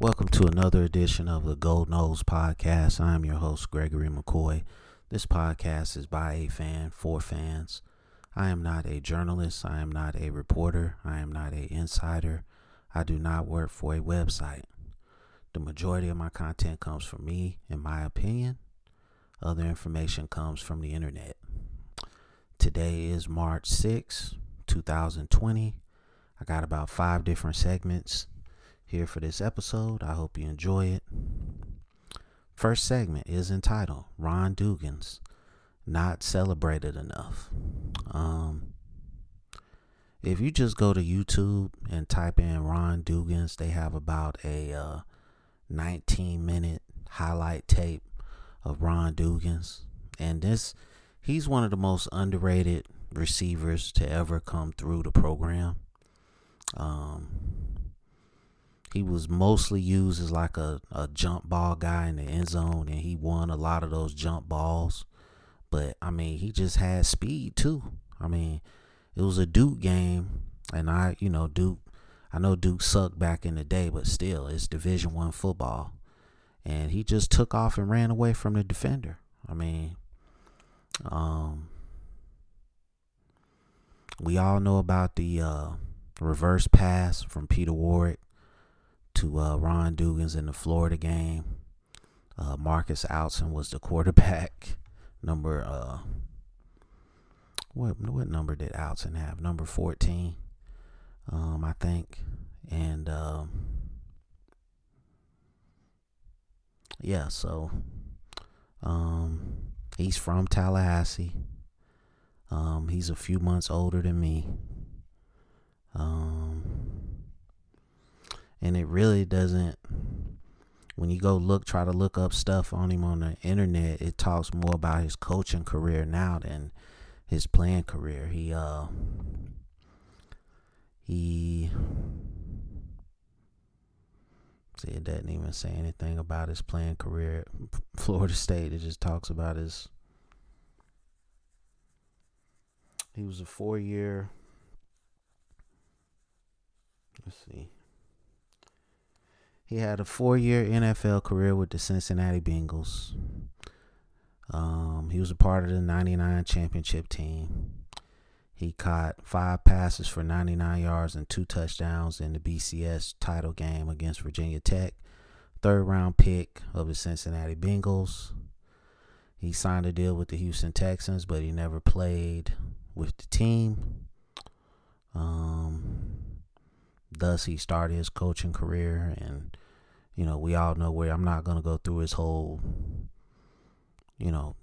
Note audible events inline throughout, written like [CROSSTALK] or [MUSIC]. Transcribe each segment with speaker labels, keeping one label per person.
Speaker 1: Welcome to another edition of the Gold Nose Podcast. I'm your host, Gregory McCoy. This podcast is by a fan for fans. I am not a journalist. I am not a reporter. I am not a insider. I do not work for a website. The majority of my content comes from me, in my opinion. Other information comes from the internet. Today is March 6, 2020. I got about five different segments here for this episode. I hope you enjoy it. First segment is entitled Ron Dugans Not Celebrated Enough. Um, if you just go to YouTube and type in Ron Dugans, they have about a uh, 19 minute highlight tape of Ron Dugans. And this, he's one of the most underrated receivers to ever come through the program. Um, he was mostly used as like a, a jump ball guy in the end zone, and he won a lot of those jump balls. But I mean, he just had speed too. I mean, it was a Duke game, and I, you know, Duke. I know Duke sucked back in the day, but still, it's Division One football, and he just took off and ran away from the defender. I mean, um, we all know about the uh, reverse pass from Peter Warrick to uh, Ron Dugans in the Florida game. Uh, Marcus Outzen was the quarterback. [LAUGHS] Number uh, what what number did Outzen have? Number fourteen, um, I think. And um, yeah, so um, he's from Tallahassee. Um, he's a few months older than me. Um, and it really doesn't when you go look try to look up stuff on him on the internet it talks more about his coaching career now than his playing career. He uh he see it doesn't even say anything about his playing career at [LAUGHS] florida state. It just talks about his he was a four year let's see he had a four year NFL career with the Cincinnati Bengals. Um, he was a part of the 99 championship team. He caught five passes for 99 yards and two touchdowns in the BCS title game against Virginia Tech. Third round pick of the Cincinnati Bengals. He signed a deal with the Houston Texans, but he never played with the team. Um, thus, he started his coaching career and you know, we all know where I'm not gonna go through his whole, you know,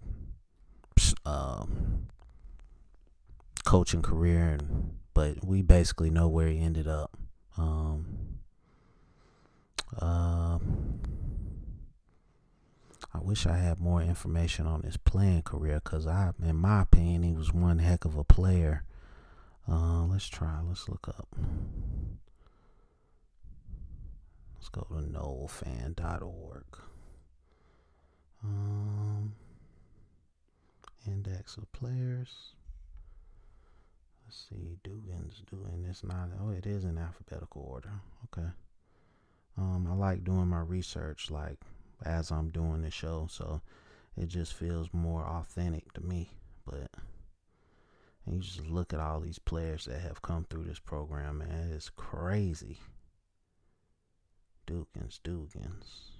Speaker 1: uh, coaching career, and but we basically know where he ended up. Um, uh, I wish I had more information on his playing career because I, in my opinion, he was one heck of a player. Uh, let's try. Let's look up. Let's go to nolefan.org. Um, index of players. Let's see, Dugan's doing this not. Oh, it is in alphabetical order. Okay. Um, I like doing my research like as I'm doing the show, so it just feels more authentic to me. But you just look at all these players that have come through this program, man. It's crazy. Dukins, Dugans,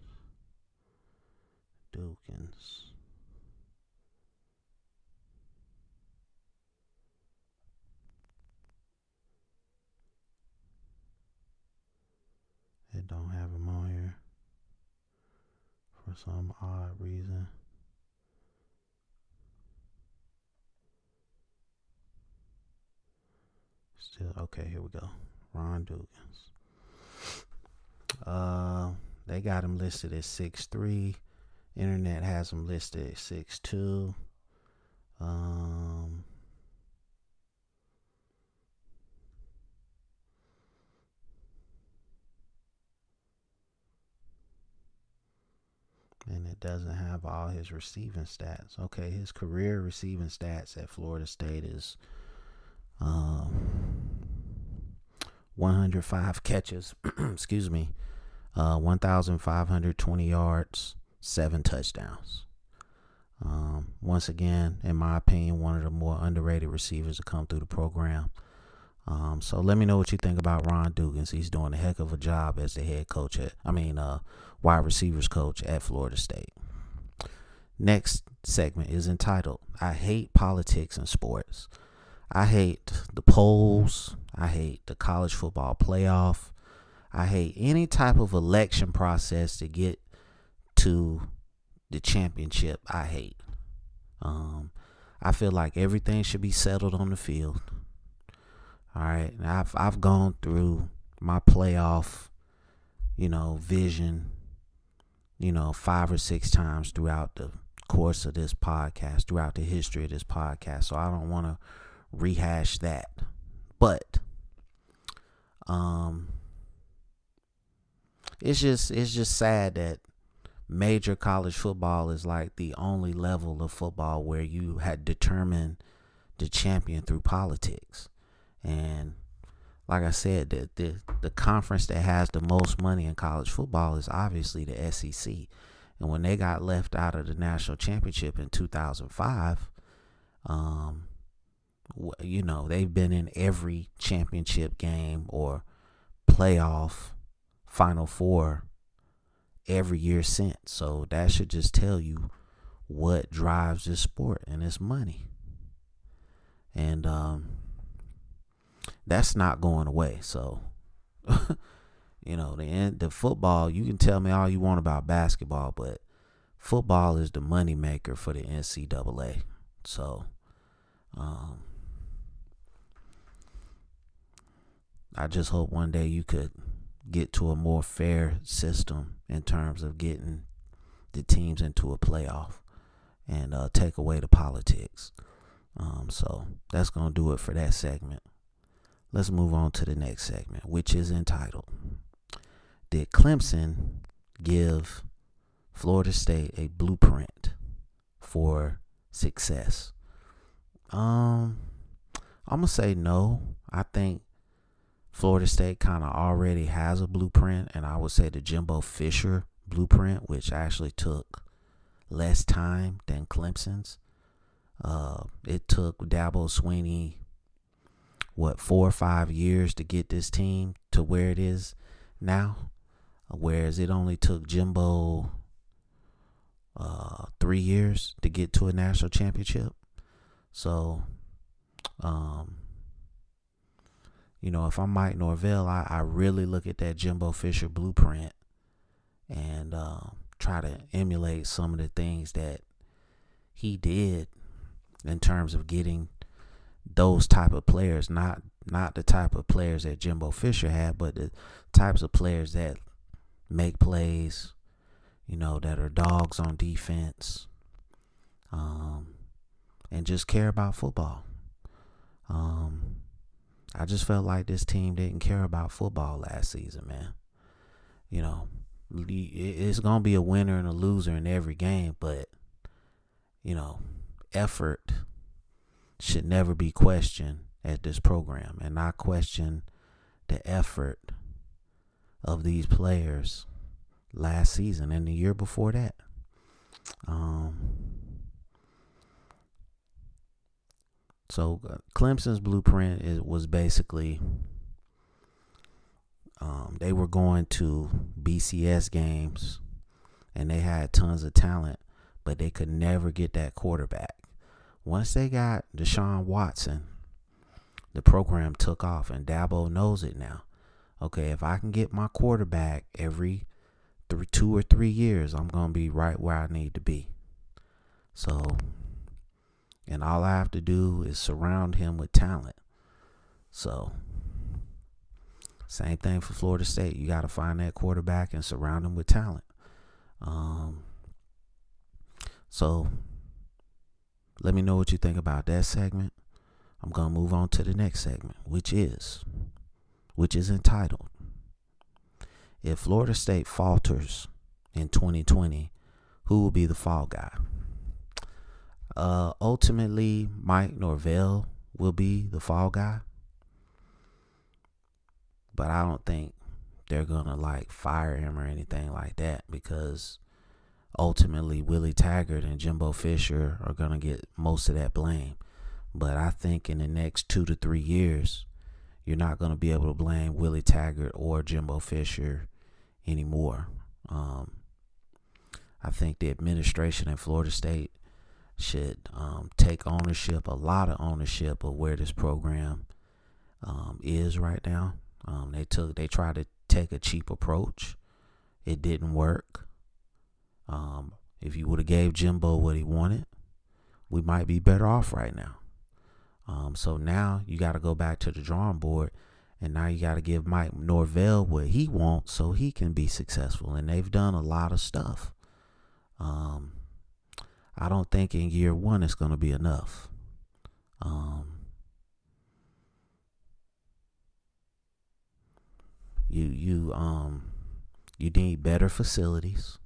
Speaker 1: Dukins. It don't have him on here for some odd reason. Still okay. Here we go. Ron Dugans. Uh, they got him listed at six three. Internet has him listed at six two. Um. And it doesn't have all his receiving stats. Okay, his career receiving stats at Florida State is um, 105 catches, [CLEARS THROAT] excuse me, uh, 1,520 yards, seven touchdowns. Um, once again, in my opinion, one of the more underrated receivers to come through the program. Um, so let me know what you think about Ron Dugans. He's doing a heck of a job as the head coach at, I mean, uh, wide receivers coach at Florida State. Next segment is entitled I Hate Politics and Sports. I hate the polls. I hate the college football playoff. I hate any type of election process to get to the championship. I hate. Um, I feel like everything should be settled on the field. All right, I've I've gone through my playoff, you know, vision, you know, five or six times throughout the course of this podcast, throughout the history of this podcast. So I don't want to rehash that. But um it's just it's just sad that major college football is like the only level of football where you had determined the champion through politics. And like I said, the, the the conference that has the most money in college football is obviously the SEC. And when they got left out of the national championship in 2005, um, you know, they've been in every championship game or playoff final four every year since. So that should just tell you what drives this sport and it's money. And um that's not going away. So [LAUGHS] you know, the the football, you can tell me all you want about basketball, but football is the money maker for the NCAA. So um I just hope one day you could get to a more fair system in terms of getting the teams into a playoff and uh, take away the politics. Um, so that's going to do it for that segment. Let's move on to the next segment, which is entitled Did Clemson give Florida State a blueprint for success? Um, I'm going to say no. I think Florida State kind of already has a blueprint, and I would say the Jimbo Fisher blueprint, which actually took less time than Clemson's. Uh, it took Dabo Swinney what four or five years to get this team to where it is now, whereas it only took Jimbo uh, three years to get to a national championship. So, um, you know, if I'm Mike Norvell, I, I really look at that Jimbo Fisher blueprint and uh, try to emulate some of the things that he did in terms of getting those type of players, not not the type of players that Jimbo Fisher had, but the types of players that make plays, you know, that are dogs on defense, um, and just care about football. Um, I just felt like this team didn't care about football last season, man. You know, it's going to be a winner and a loser in every game, but, you know, effort should never be questioned at this program and I question the effort of these players last season and the year before that. Um, So Clemson's blueprint is, was basically um, they were going to BCS games and they had tons of talent, but they could never get that quarterback. Once they got Deshaun Watson, the program took off, and Dabo knows it now. Okay, if I can get my quarterback every three, two or three years, I'm gonna be right where I need to be. So and all I have to do is surround him with talent. So, same thing for Florida State. You got to find that quarterback and surround him with talent. Um, so, let me know what you think about that segment. I'm going to move on to the next segment, which is which is entitled If Florida State falters in 2020, who will be the fall guy? Uh, ultimately, Mike Norvell will be the fall guy, but I don't think they're gonna like fire him or anything like that because ultimately Willie Taggart and Jimbo Fisher are gonna get most of that blame. But I think in the next two to three years, you're not gonna be able to blame Willie Taggart or Jimbo Fisher anymore. Um, I think the administration in Florida State should um, take ownership, a lot of ownership of where this program um, is right now. Um, they took, they tried to take a cheap approach. It didn't work. Um, if you would have gave Jimbo what he wanted, we might be better off right now. Um, so now you got to go back to the drawing board, and now you got to give Mike Norvell what he wants so he can be successful. And they've done a lot of stuff. Um, I don't think in year one it's going to be enough. Um, you you um you need better facilities.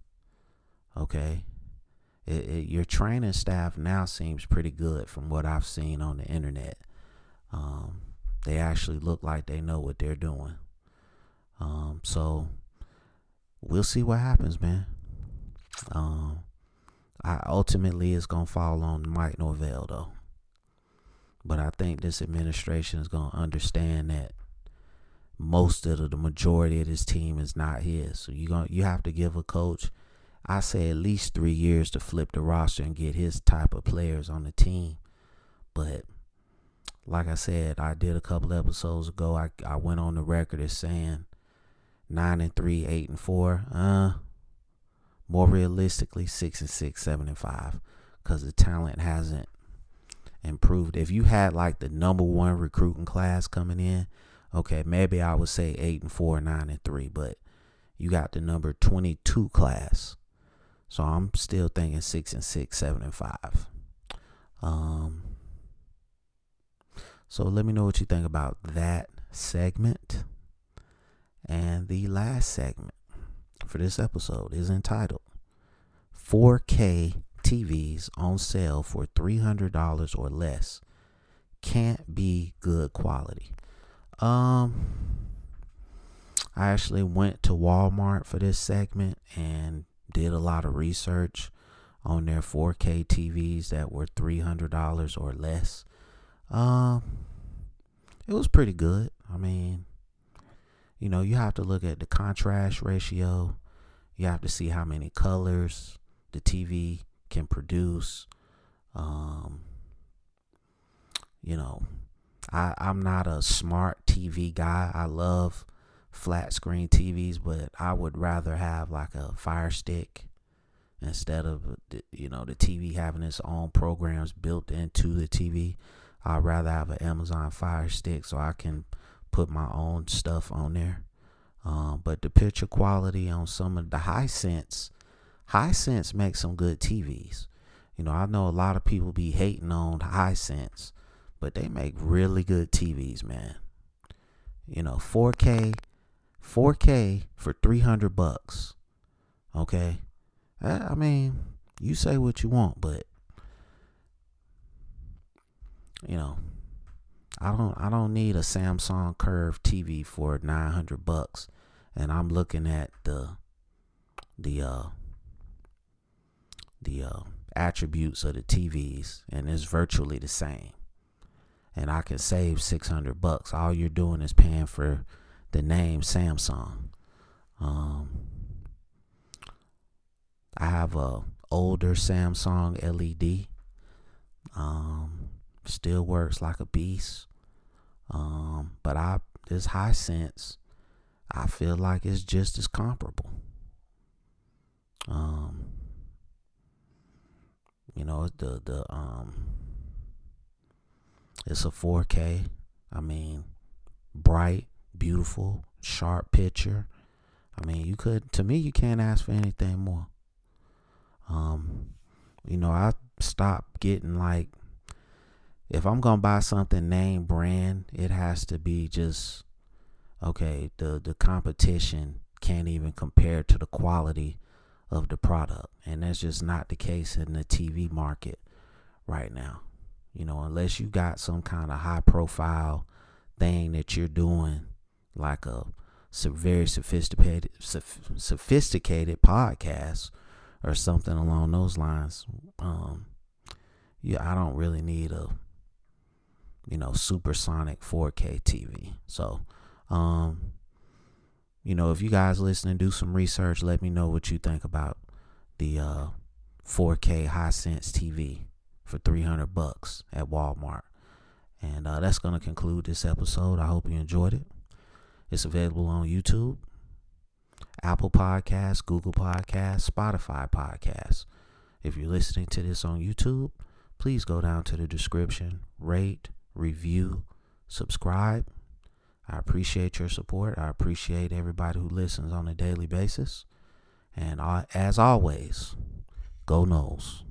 Speaker 1: Okay, it, it, your training staff now seems pretty good from what I've seen on the internet. Um, they actually look like they know what they're doing. Um, so we'll see what happens, man. Um, I ultimately it's gonna fall on Mike Norvell though. But I think this administration is gonna understand that most of the, the majority of this team is not his. So you going you have to give a coach, I say at least three years to flip the roster and get his type of players on the team. But like I said, I did a couple episodes ago. I I went on the record as saying nine and three, eight and four. Uh, more realistically, six and six, seven and five, because the talent hasn't improved. If you had like the number one recruiting class coming in, okay, maybe I would say eight and four, nine and three, but you got the number 22 class. So I'm still thinking six and six, seven and five. Um, so let me know what you think about that segment. And the last segment for this episode is entitled 4K TVs on sale for $300 or less. Can't be good quality. Um I actually went to Walmart for this segment and did a lot of research on their 4K TVs that were $300 or less. Um it was pretty good. I mean, you know, you have to look at the contrast ratio. You have to see how many colors the TV can produce. Um, you know, I, I'm not a smart TV guy. I love flat screen TVs, but I would rather have like a Fire Stick instead of you know the TV having its own programs built into the TV. I'd rather have an Amazon Fire Stick so I can put my own stuff on there. Um, but the picture quality on some of the Hisense, high sense makes some good TVs. You know, I know a lot of people be hating on Hisense, but they make really good TVs, man. You know, 4K, 4K for 300 bucks. Okay. I mean, you say what you want, but you know, I don't I don't need a Samsung Curve TV for 900 bucks and I'm looking at the the uh the uh attributes of the TVs and it's virtually the same. And I can save 600 bucks. All you're doing is paying for the name Samsung. Um I have a older Samsung LED. Um still works like a beast. Um, but I this Hisense, I feel like it's just as comparable. Um, you know, the the um, it's a 4K. I mean, bright, beautiful, sharp picture. I mean, you could to me, you can't ask for anything more. Um, you know, I stopped getting like if I'm gonna buy something name brand, it has to be just okay. The the competition can't even compare to the quality of the product, and that's just not the case in the TV market right now. You know, unless you got some kind of high profile thing that you're doing, like a very sophisticated sophisticated podcast or something along those lines. Um, yeah, I don't really need a you know supersonic 4K TV. So, um, you know, if you guys listen and do some research, let me know what you think about the uh, 4K Hisense TV for 300 bucks at Walmart. And uh, that's going to conclude this episode. I hope you enjoyed it. It's available on YouTube, Apple Podcasts, Google Podcasts, Spotify Podcasts. If you're listening to this on YouTube, please go down to the description, rate, review, subscribe. I appreciate your support. I appreciate everybody who listens on a daily basis. And uh, as always, go Noles.